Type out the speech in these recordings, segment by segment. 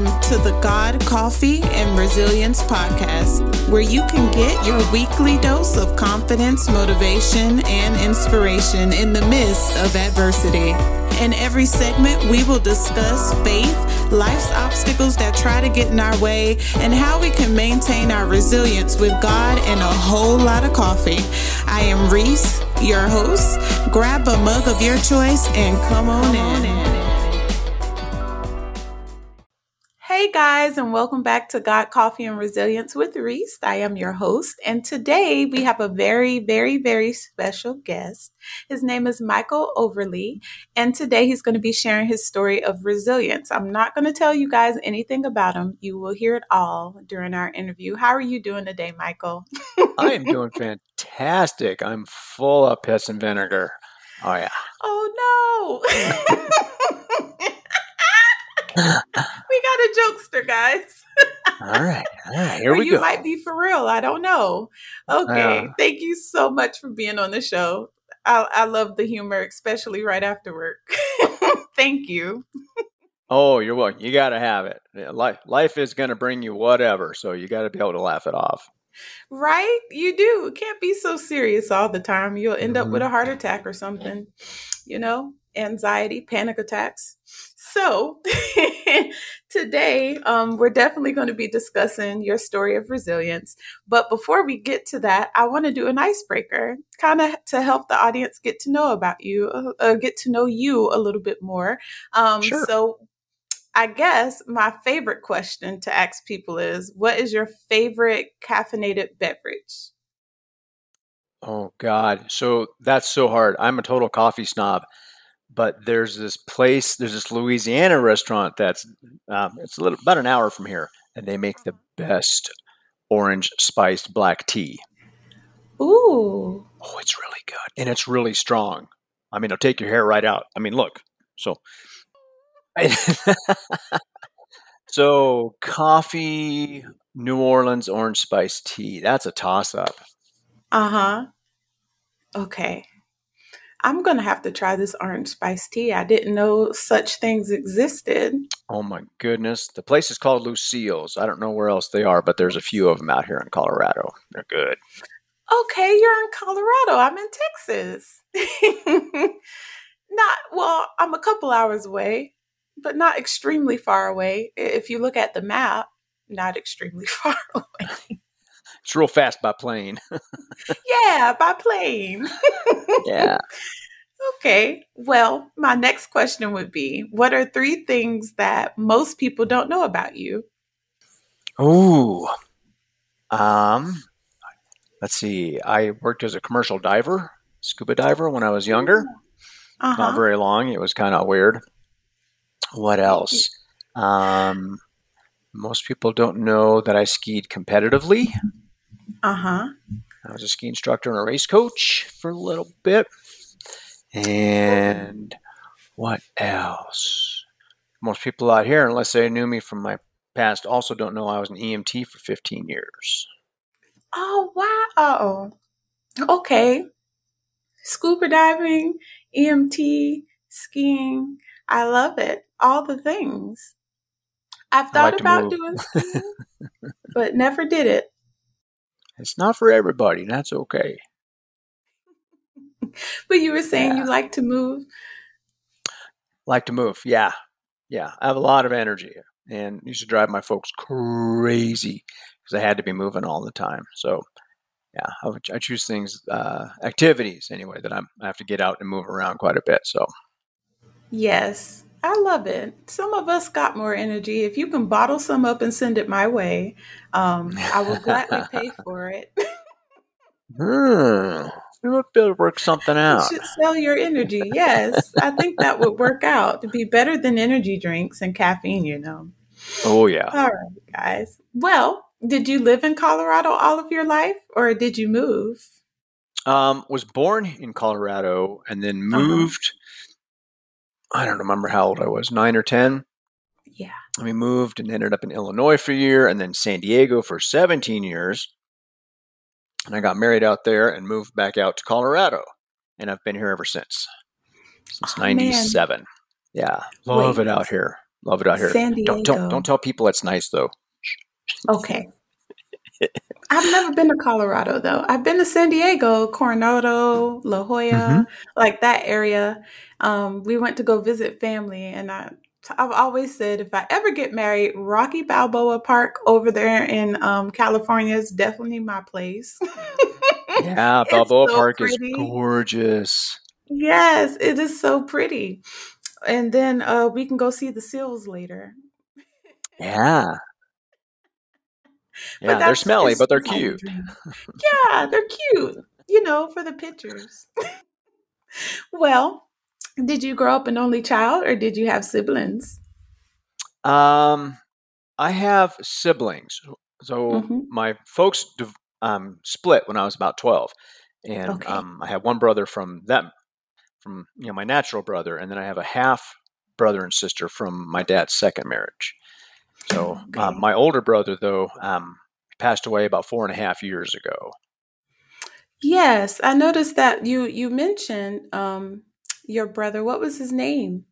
Welcome to the God Coffee and Resilience Podcast, where you can get your weekly dose of confidence, motivation, and inspiration in the midst of adversity. In every segment, we will discuss faith, life's obstacles that try to get in our way, and how we can maintain our resilience with God and a whole lot of coffee. I am Reese, your host. Grab a mug of your choice and come on in. Hey guys, and welcome back to God Coffee and Resilience with Reese. I am your host, and today we have a very, very, very special guest. His name is Michael Overlie, and today he's going to be sharing his story of resilience. I'm not going to tell you guys anything about him. You will hear it all during our interview. How are you doing today, Michael? I am doing fantastic. I'm full of piss and vinegar. Oh yeah. Oh no. we got a jokester, guys. all right, all right, here we you go. might be for real. I don't know. Okay, Uh. thank you so much for being on the show. I, I love the humor, especially right after work. thank you. Oh, you're welcome. You got to have it. Life, life is going to bring you whatever, so you got to be able to laugh it off. Right? You do. Can't be so serious all the time. You'll end up with a heart attack or something. You know, anxiety, panic attacks. So, today um, we're definitely going to be discussing your story of resilience. But before we get to that, I want to do an icebreaker, kind of to help the audience get to know about you, uh, uh, get to know you a little bit more. Um, Sure. So, I guess my favorite question to ask people is what is your favorite caffeinated beverage? Oh God, so that's so hard. I'm a total coffee snob, but there's this place, there's this Louisiana restaurant that's um, it's a little about an hour from here, and they make the best orange spiced black tea. Ooh. Oh, it's really good. And it's really strong. I mean, it'll take your hair right out. I mean, look. So So coffee, New Orleans orange spice tea. That's a toss up. Uh-huh. Okay. I'm going to have to try this orange spice tea. I didn't know such things existed. Oh my goodness. The place is called Lucille's. I don't know where else they are, but there's a few of them out here in Colorado. They're good. Okay, you're in Colorado. I'm in Texas. not well, I'm a couple hours away, but not extremely far away. If you look at the map, not extremely far away. It's real fast by plane. yeah, by plane. yeah. Okay. Well, my next question would be What are three things that most people don't know about you? Oh. Um let's see. I worked as a commercial diver, scuba diver when I was younger. Uh Not very long. It was kind of weird. What else? Um, most people don't know that I skied competitively. Uh huh. I was a ski instructor and a race coach for a little bit. And what else? Most people out here, unless they knew me from my past, also don't know I was an EMT for 15 years. Oh, wow. Uh oh. Okay. Scuba diving, EMT, skiing. I love it. All the things. I've thought like about doing skiing, but never did it. It's not for everybody, and that's okay. But you were saying Yeah. you like to move. Like to move. Yeah. Yeah. I have a lot of energy and used to drive my folks crazy because I had to be moving all the time. So, yeah, I, would, I choose things, uh, activities anyway, that I'm, I have to get out and move around quite a bit. So, Yes, I love it. Some of us got more energy. If you can bottle some up and send it my way, um, I will gladly pay for it. hmm, we might be able to work something You out. should sell your energy. Yes, I think that would work out to be better than energy drinks and caffeine, you know. Oh, yeah. All right, guys. Well, did you live in Colorado all of your life or did you move? Um, was born in Colorado and then Uh-huh. moved. I don't remember how old I was, nine or 10. Yeah. And we moved and ended up in Illinois for a year and then San Diego for 17 years. And I got married out there and moved back out to Colorado. And I've been here ever since, since Oh, man. 97. Yeah. Love Wait. it out here. Love it out here. San Diego. Don't, don't don't tell people it's nice though. Okay. I've never been to Colorado though. I've been to San Diego, Coronado, La Jolla, Mhm. like that area. Um, we went to go visit family, and I, I've always said if I ever get married, Rocky Balboa Park over there in um, California is definitely my place. Yeah, Balboa so Park is gorgeous. Yes, it is so pretty. And then uh, we can go see the seals later. Yeah. Yeah, they're smelly, but they're just like a cute. Yeah, they're cute, you know, for the pictures. Well, did you grow up an only child or did you have siblings? Um, I have siblings. So hmm my folks um, split when I was about 12. And Okay. um, I have one brother from them, from you know my natural brother, and then I have a half brother and sister from my dad's second marriage. So um, my older brother, though, um, passed away about four and a half years ago. Yes, I noticed that you you mentioned um your brother. What was his name?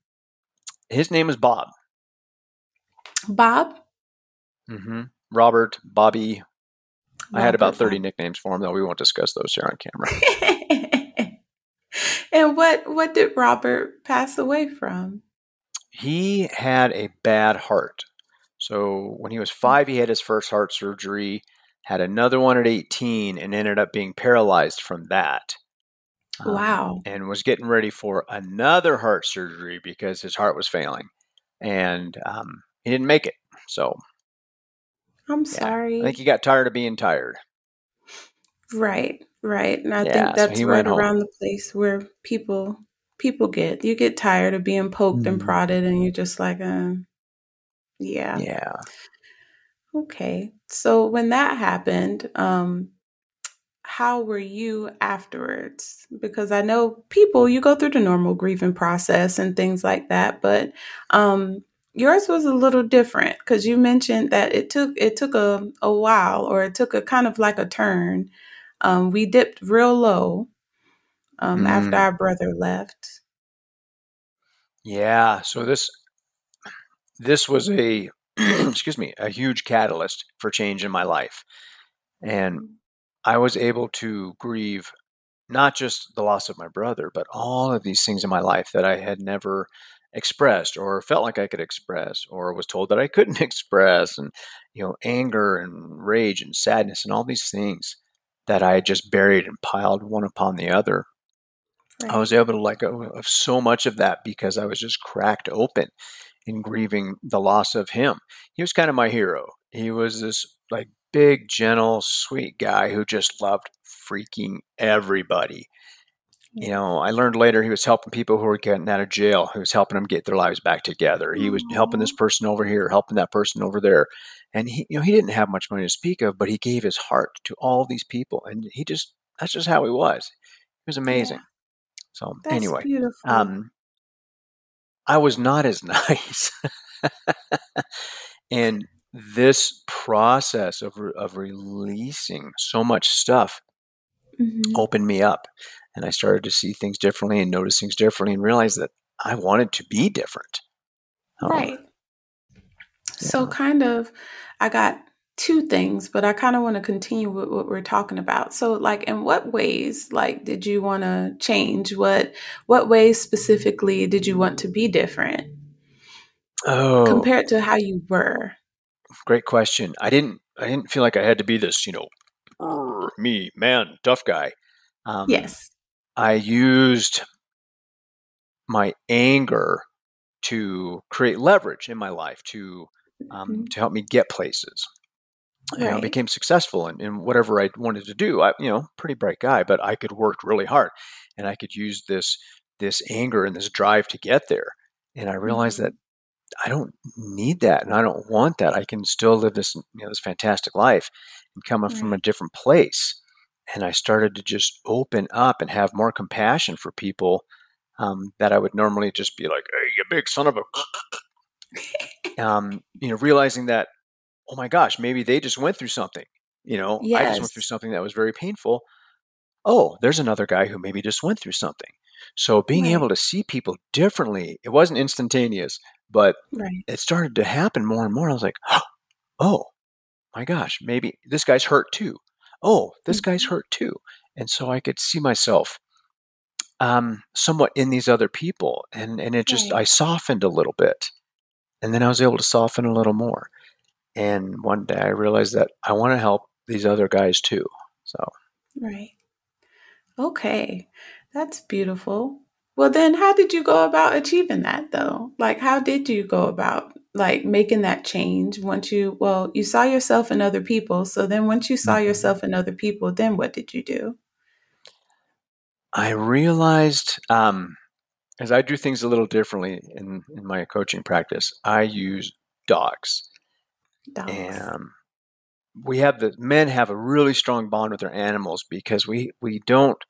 His name is Bob. Bob? hmm Robert, Bobby. I had about 30 Bob. nicknames for him, though we won't discuss those here on camera. And what what did Robert pass away from? He had a bad heart. So when he was five, he had his first heart surgery, had another one at 18, and ended up being paralyzed from that. Um, Wow. and was getting ready for another heart surgery because his heart was failing. And um, he didn't make it. So, I'm yeah, I think he got tired of being tired. Right, right. And I Yeah, think that's he right home. around the place where people people get. You get tired of being poked and Mhm. prodded and you're just like, uh, yeah. Yeah. Okay. So when that happened, um, how were you afterwards? Because I know people, you go through the normal grieving process and things like that, but um, yours was a little different because you mentioned that it took it took a, a while or it took a kind of like a turn. Um, we dipped real low um, after Mm, our brother left. yeah. So this this was a excuse me a huge catalyst for change in my life, and mm. I was able to grieve not just the loss of my brother, but all of these things in my life that I had never expressed or felt like I could express or was told that I couldn't express and you know anger and rage and sadness and all these things that I had just buried and piled one upon the other. I was able to let go of so much of that because I was just cracked open in grieving the loss of him. He was kind of my hero. He was this like big, gentle, sweet guy who just loved freaking everybody. You know, I learned later he was helping people who were getting out of jail. He was helping them get their lives back together. He was helping this person over here, helping that person over there. And he, you know, he didn't have much money to speak of, but he gave his heart to all these people. And he just, that's just how he was. He was Yeah. amazing. So That's anyway, beautiful. um, I was not as nice. and this process of, re- of releasing so much stuff hmm opened me up. And I started to see things differently and notice things differently and realize that I wanted to be different. Um, Right. So, kind of, I got two things, but I kind of want to continue with what we're talking about. So, like, in what ways, like, did you want to change? What what ways specifically did you want to be different Oh, compared to how you were? great question. I didn't. I didn't feel like I had to be this, you know, "Brr, me man, tough guy. Um, Yes. I used my anger to create leverage in my life to um, Mhm. to help me get places. You know, I became successful in, in whatever I wanted to do. I, you know, pretty bright guy, but I could work really hard, and I could use this this anger and this drive to get there. And I realized Mhm. that I don't need that, and I don't want that. I can still live this you know this fantastic life and come up from a different place. And I started to just open up and have more compassion for people um, that I would normally just be like, "Hey, you big son of a," um, you know, realizing that, oh my gosh, maybe they just went through something. You know, I just went through something that was very painful. Oh, there's another guy who maybe just went through something. So being able to see people differently, it wasn't instantaneous, But Right. it started to happen more and more. I was like, oh my gosh, maybe this guy's hurt too. Oh, this guy's Mm-hmm. hurt too. And so I could see myself um, somewhat in these other people. And, and it just, Right. I softened a little bit. And then I was able to soften a little more. And one day I realized that I want to help these other guys too. So Right. Okay. That's beautiful. Well, then how did you go about achieving that though? Like how did you go about like making that change once you well, you saw yourself in other people. So then once you saw Mhm. yourself in other people, then what did you do? I realized um, as I do things a little differently in, in my coaching practice, I use dogs. Dogs. And we have the men have a really strong bond with their animals because we, we don't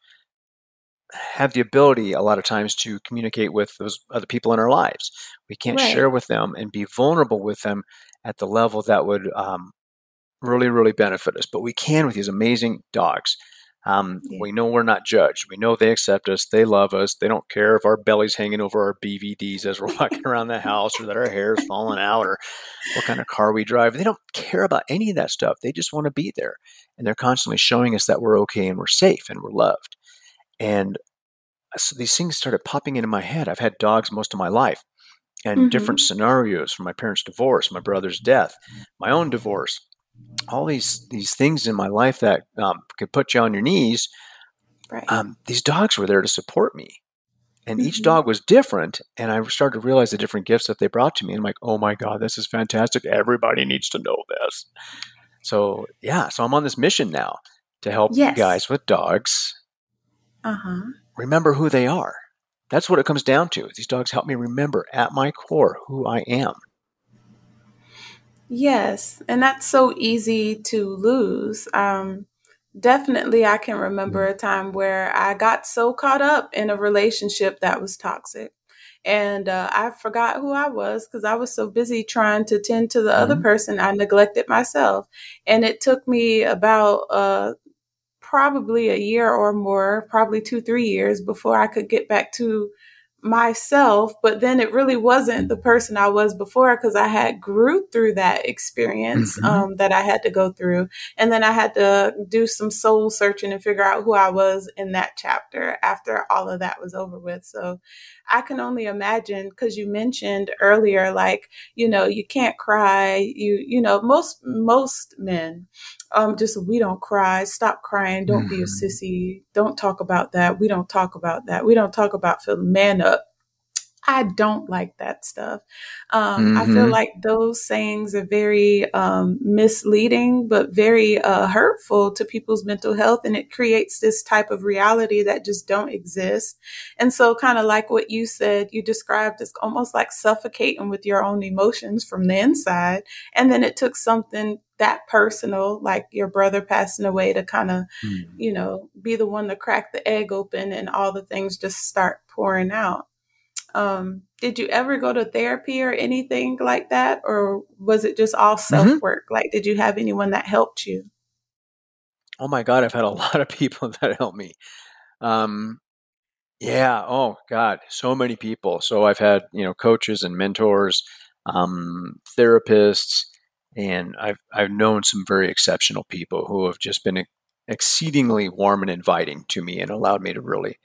have the ability a lot of times to communicate with those other people in our lives. We can't Right. share with them and be vulnerable with them at the level that would um, really, really benefit us. But we can with these amazing dogs. Um, Yeah. We know we're not judged. We know they accept us. They love us. They don't care if our belly's hanging over our BVDs as we're walking around the house or that our hair's falling out or what kind of car we drive. They don't care about any of that stuff. They just want to be there. And they're constantly showing us that we're okay and we're safe and we're loved. And so these things started popping into my head. I've had dogs most of my life and different scenarios from my parents' divorce, my brother's death, my own divorce, all these these things in my life that um, could put you on your knees. Right. Um, these dogs were there to support me, and each Mhm. dog was different. And I started to realize the different gifts that they brought to me. And I'm like, oh my god, this is fantastic! Everybody needs to know this. So yeah, so I'm on this mission now to help Yes. guys with dogs uh-huh. remember who they are. That's what it comes down to. These dogs help me remember at my core who I am. Yes, and that's so easy to lose. Um, definitely, I can remember a time where I got so caught up in a relationship that was toxic. And uh, I forgot who I was because I was so busy trying to tend to the other Mhm. person. I neglected myself. And it took me about uh, probably a year or more, probably two, three years before I could get back to myself. But then it really wasn't the person I was before because I had grew through that experience Mhm. um, that I had to go through. And then I had to do some soul searching and figure out who I was in that chapter after all of that was over with. So I can only imagine because you mentioned earlier, like, you know, you can't cry. You, you know, most, most men, um, just we don't cry. Stop crying. Don't be a Mhm. sissy. Don't talk about that. We don't talk about that. We don't talk about feeling man up. I don't like that stuff. Um, I feel Mhm. like those sayings are very um, misleading, but very uh, hurtful to people's mental health, and it creates this type of reality that just don't exist. And so, kind of like what you said, you described as almost like suffocating with your own emotions from the inside, and then it took something that personal, like your brother passing away, to kind of Mm. you know, be the one to crack the egg open and all the things just start pouring out. Um, did you ever go to therapy or anything like that? Or was it just all self work? Like, did you have anyone that helped you? Oh my God, I've had a lot of people that helped me. Um, yeah. Oh God, so many people. So I've had you know coaches and mentors, um, therapists, and I've I've known some very exceptional people who have just been exceedingly warm and inviting to me and allowed me to really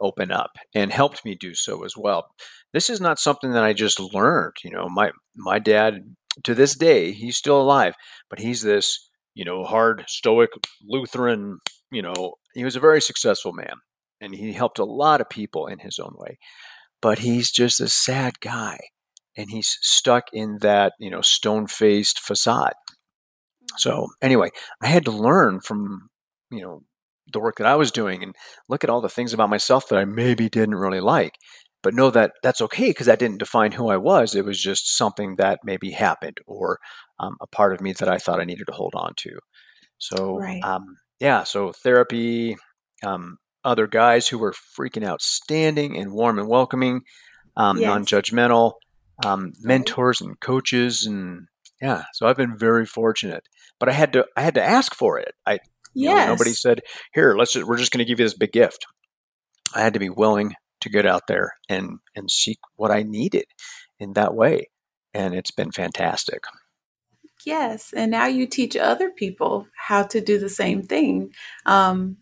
open up and helped me do so as well. This is not something that I just learned. You know, my my dad to this day he's still alive, but he's this you know hard stoic Lutheran. You know, he was a very successful man and he helped a lot of people in his own way. But he's just a sad guy and he's stuck in that, you know, stone-faced facade. Mm-hmm. So, anyway, I had to learn from, you know, the work that I was doing and look at all the things about myself that I maybe didn't really like, but know that that's okay because that didn't define who I was. It was just something that maybe happened or um, a part of me that I thought I needed to hold on to. So, Right. um, yeah, so therapy, um, other guys who were freaking outstanding and warm and welcoming, um, Yes. non-judgmental, um, mentors and coaches, and yeah. So I've been very fortunate, but I had to I had to ask for it. I you know, nobody said here let's just, we're just going to give you this big gift. I had to be willing to get out there and and seek what I needed, in that way. And it's been fantastic. Yes. And now you teach other people how to do the same thing. Um,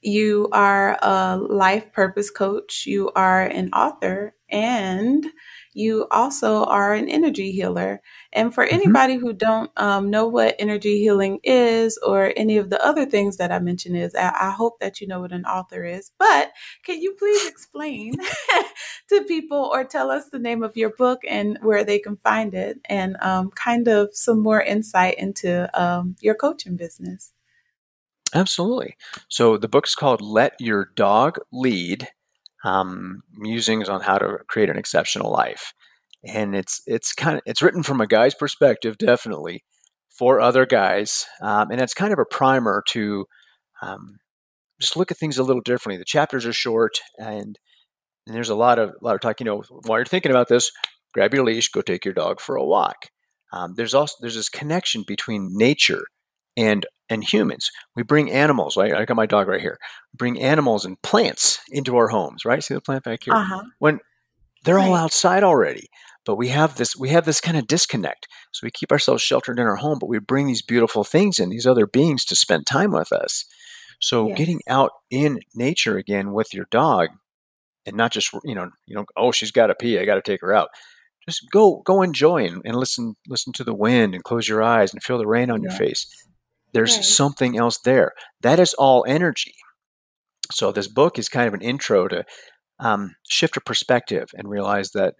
you are a life purpose coach, you are an author, and you also are an energy healer. And for mm-hmm. anybody who don't um, know what energy healing is or any of the other things that I mentioned is, I, I hope that you know what an author is. But can you please explain to people or tell us the name of your book and where they can find it and um, kind of some more insight into um, your coaching business? Absolutely. So the book's called Let Your Dog Lead um, musings on how to create an exceptional life. And it's it's kind of it's written from a guy's perspective, definitely for other guys, um, and it's kind of a primer to um, just look at things a little differently. The chapters are short, and, and there's a lot of a lot of talk. You know, while you're thinking about this, grab your leash, go take your dog for a walk. Um, there's also there's this connection between nature and and humans. We bring animals. Right? I got my dog right here. bring animals and plants into our homes. Right? See the plant back here. Uh-huh. When they're right. all outside already, but we have this we have this kind of disconnect. So we keep ourselves sheltered in our home, but we bring these beautiful things in these other beings to spend time with us. So yes. getting out in nature again with your dog, and not just you know you know oh she's got to pee I got to take her out. Just go go enjoy and, and, listen listen to the wind and close your eyes and feel the rain on your face there's right. something else there. That is all energy. So this book is kind of an intro to um, shift your perspective and realize that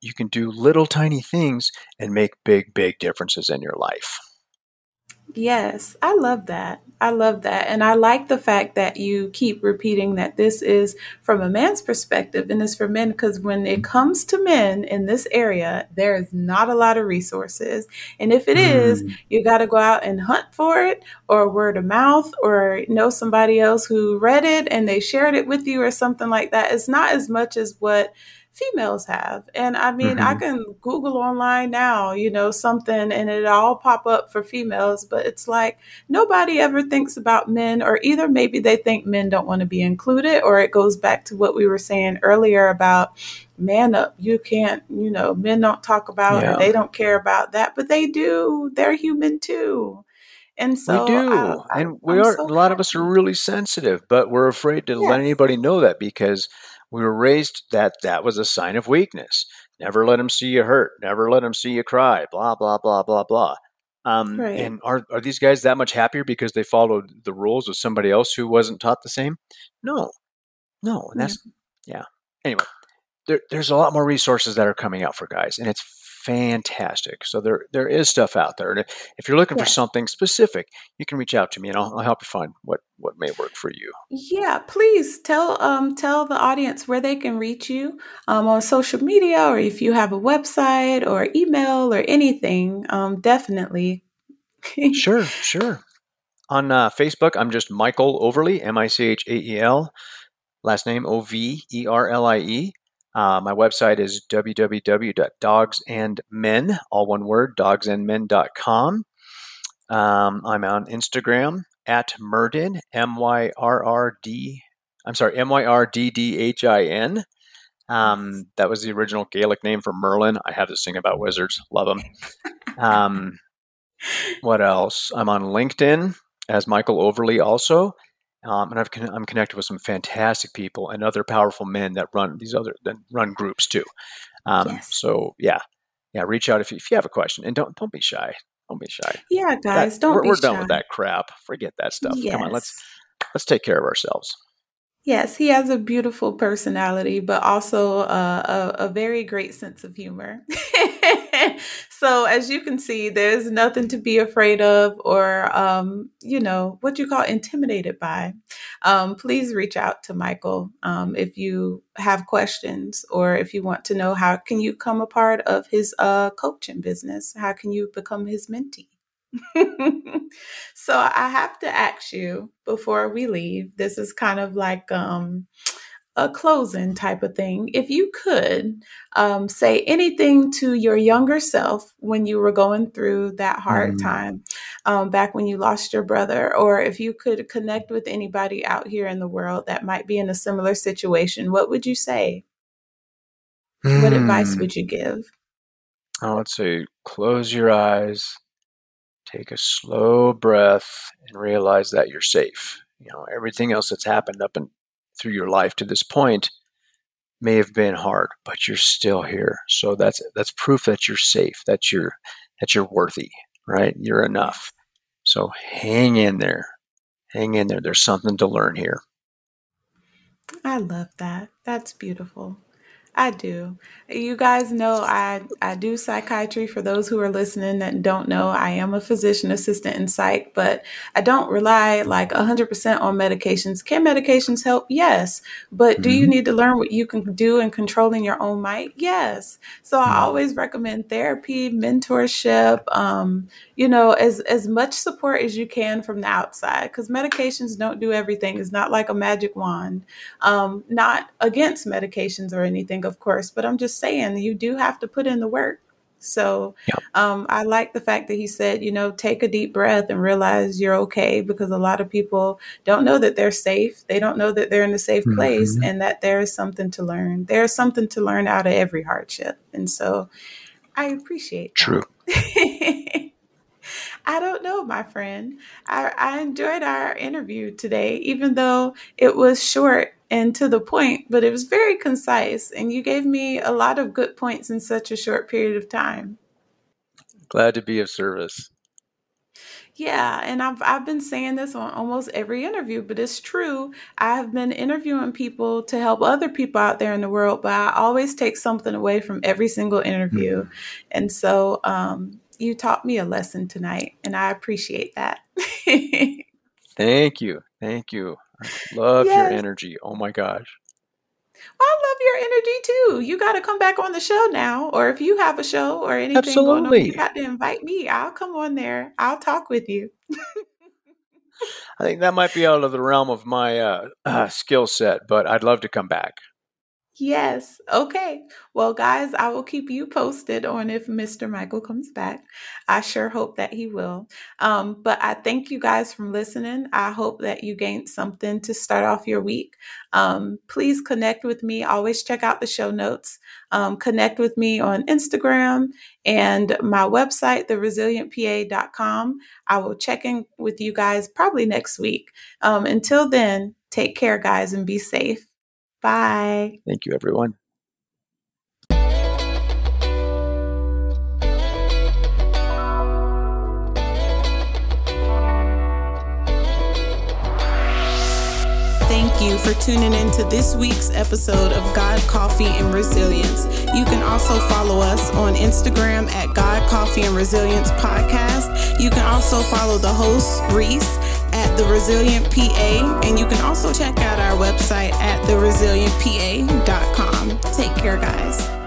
you can do little tiny things and make big, big differences in your life. Yes, I love that. I love that. And I like the fact that you keep repeating that this is from a man's perspective and it's for men because when it comes to men in this area, there is not a lot of resources. And if it mm. is, you got to go out and hunt for it or word of mouth or know somebody else who read it and they shared it with you or something like that. It's not as much as what females have. And I mean, mm-hmm. I can Google online now, you know, something and it all pop up for females, but it's like nobody ever thinks about men, or either maybe they think men don't want to be included, or it goes back to what we were saying earlier about man up. You can't, you know, men don't talk about yeah. or they don't care about that, but they do. They're human too. And so we do, I, I, and we I'm are. So a lot happy. of us are really sensitive, but we're afraid to yes. let anybody know that because we were raised that that was a sign of weakness. Never let them see you hurt. Never let them see you cry. Blah blah blah blah blah. Um, right. And are are these guys that much happier because they followed the rules of somebody else who wasn't taught the same? No, no. And that's yeah. yeah. Anyway, there, there's a lot more resources that are coming out for guys, and it's fantastic. So there there is stuff out there. And if you're looking yeah. for something specific, you can reach out to me and I'll, I'll, help you find what what may work for you. Yeah, please tell um tell the audience where they can reach you um, on social media or if you have a website or email or anything. Um, definitely. sure, sure. On uh, Facebook, I'm just Michael Overlie, M I C H A E L, last name O V E R L I E. Uh, my website is www.dogsandmen, all one word, dogsandmen.com. Um, I'm on Instagram at Myrddhin, M Y R R D, I'm sorry, M Y R D D H I N. Um, that was the original Gaelic name for Merlin. I have this thing about wizards, love them. Um, what else? I'm on LinkedIn as Michael Overlie also. Um, and I've con- I'm connected with some fantastic people and other powerful men that run these other that run groups too. Um, yes. So yeah, yeah, reach out if you, if you have a question and don't don't be shy. Don't be shy. Yeah, guys, that, don't. We're, we're shy. done with that crap. Forget that stuff. Yes. Come on, let's let's take care of ourselves. Yes, he has a beautiful personality, but also uh, a, a, very great sense of humor. so, as you can see, there's nothing to be afraid of or, um, you know, what you call intimidated by. Um, please reach out to Michael um, if you have questions or if you want to know how can you come a part of his uh, coaching business. How can you become his mentee? so I have to ask you before we leave. This is kind of like um, a closing type of thing. If you could um, say anything to your younger self when you were going through that hard mm. time, um, back when you lost your brother, or if you could connect with anybody out here in the world that might be in a similar situation, what would you say? Mm. What advice hmm. would you give? I would say close your eyes, take a slow breath, and realize that you're safe. You know, everything else that's happened up and through your life to this point may have been hard, but you're still here. So that's that's proof that you're safe, that you're that you're worthy, right? You're enough. So hang in there. Hang in there. There's something to learn here. I love that. That's beautiful. I do. You guys know I, I do psychiatry. For those who are listening that don't know, I am a physician assistant in psych, but I don't rely like 100% on medications. Can medications help? Yes. But do you mm-hmm. need to learn what you can do in controlling your own might? Yes. So I mm-hmm. always recommend therapy, mentorship, um, you know, as, as much support as you can from the outside because medications don't do everything. It's not like a magic wand. Um, not against medications or anything of course, but I'm just saying you do have to put in the work. So yep. um, I like the fact that he said, you know, take a deep breath and realize you're okay because a lot of people don't know that they're safe. They don't know that they're in a safe mm-hmm. place and that there is something to learn. There's something to learn out of every hardship. And so I appreciate that. True. I don't know, my friend. I, I enjoyed our interview today, even though it was short and to the point, but it was very concise. And you gave me a lot of good points in such a short period of time. Glad to be of service. Yeah, and I've I've been saying this on almost every interview, but it's true. I have been interviewing people to help other people out there in the world, but I always take something away from every single interview. Mm-hmm. And so um, you taught me a lesson tonight, and I appreciate that. Thank you. Thank you. I love yes. your energy. Oh my gosh. I love your energy too. You got to come back on the show now, or if you have a show or anything Absolutely. going on, you got to invite me. I'll come on there. I'll talk with you. I think that might be out of the realm of my uh, uh, skill set, but I'd love to come back. Yes. Okay. Well, guys, I will keep you posted on if Mr. Michael comes back. I sure hope that he will. Um, but I thank you guys for listening. I hope that you gained something to start off your week. Um, please connect with me. Always check out the show notes. Um, connect with me on Instagram and my website, theresilientpa.com. I will check in with you guys probably next week. Um, until then, take care, guys, and be safe. Bye. Thank you, everyone. Thank you for tuning in to this week's episode of God Coffee and Resilience. You can also follow us on Instagram at God Coffee and Resilience Podcast. You can also follow the host, Reese at The Resilient PA, and you can also check out our website at theresilientpa.com. Take care, guys.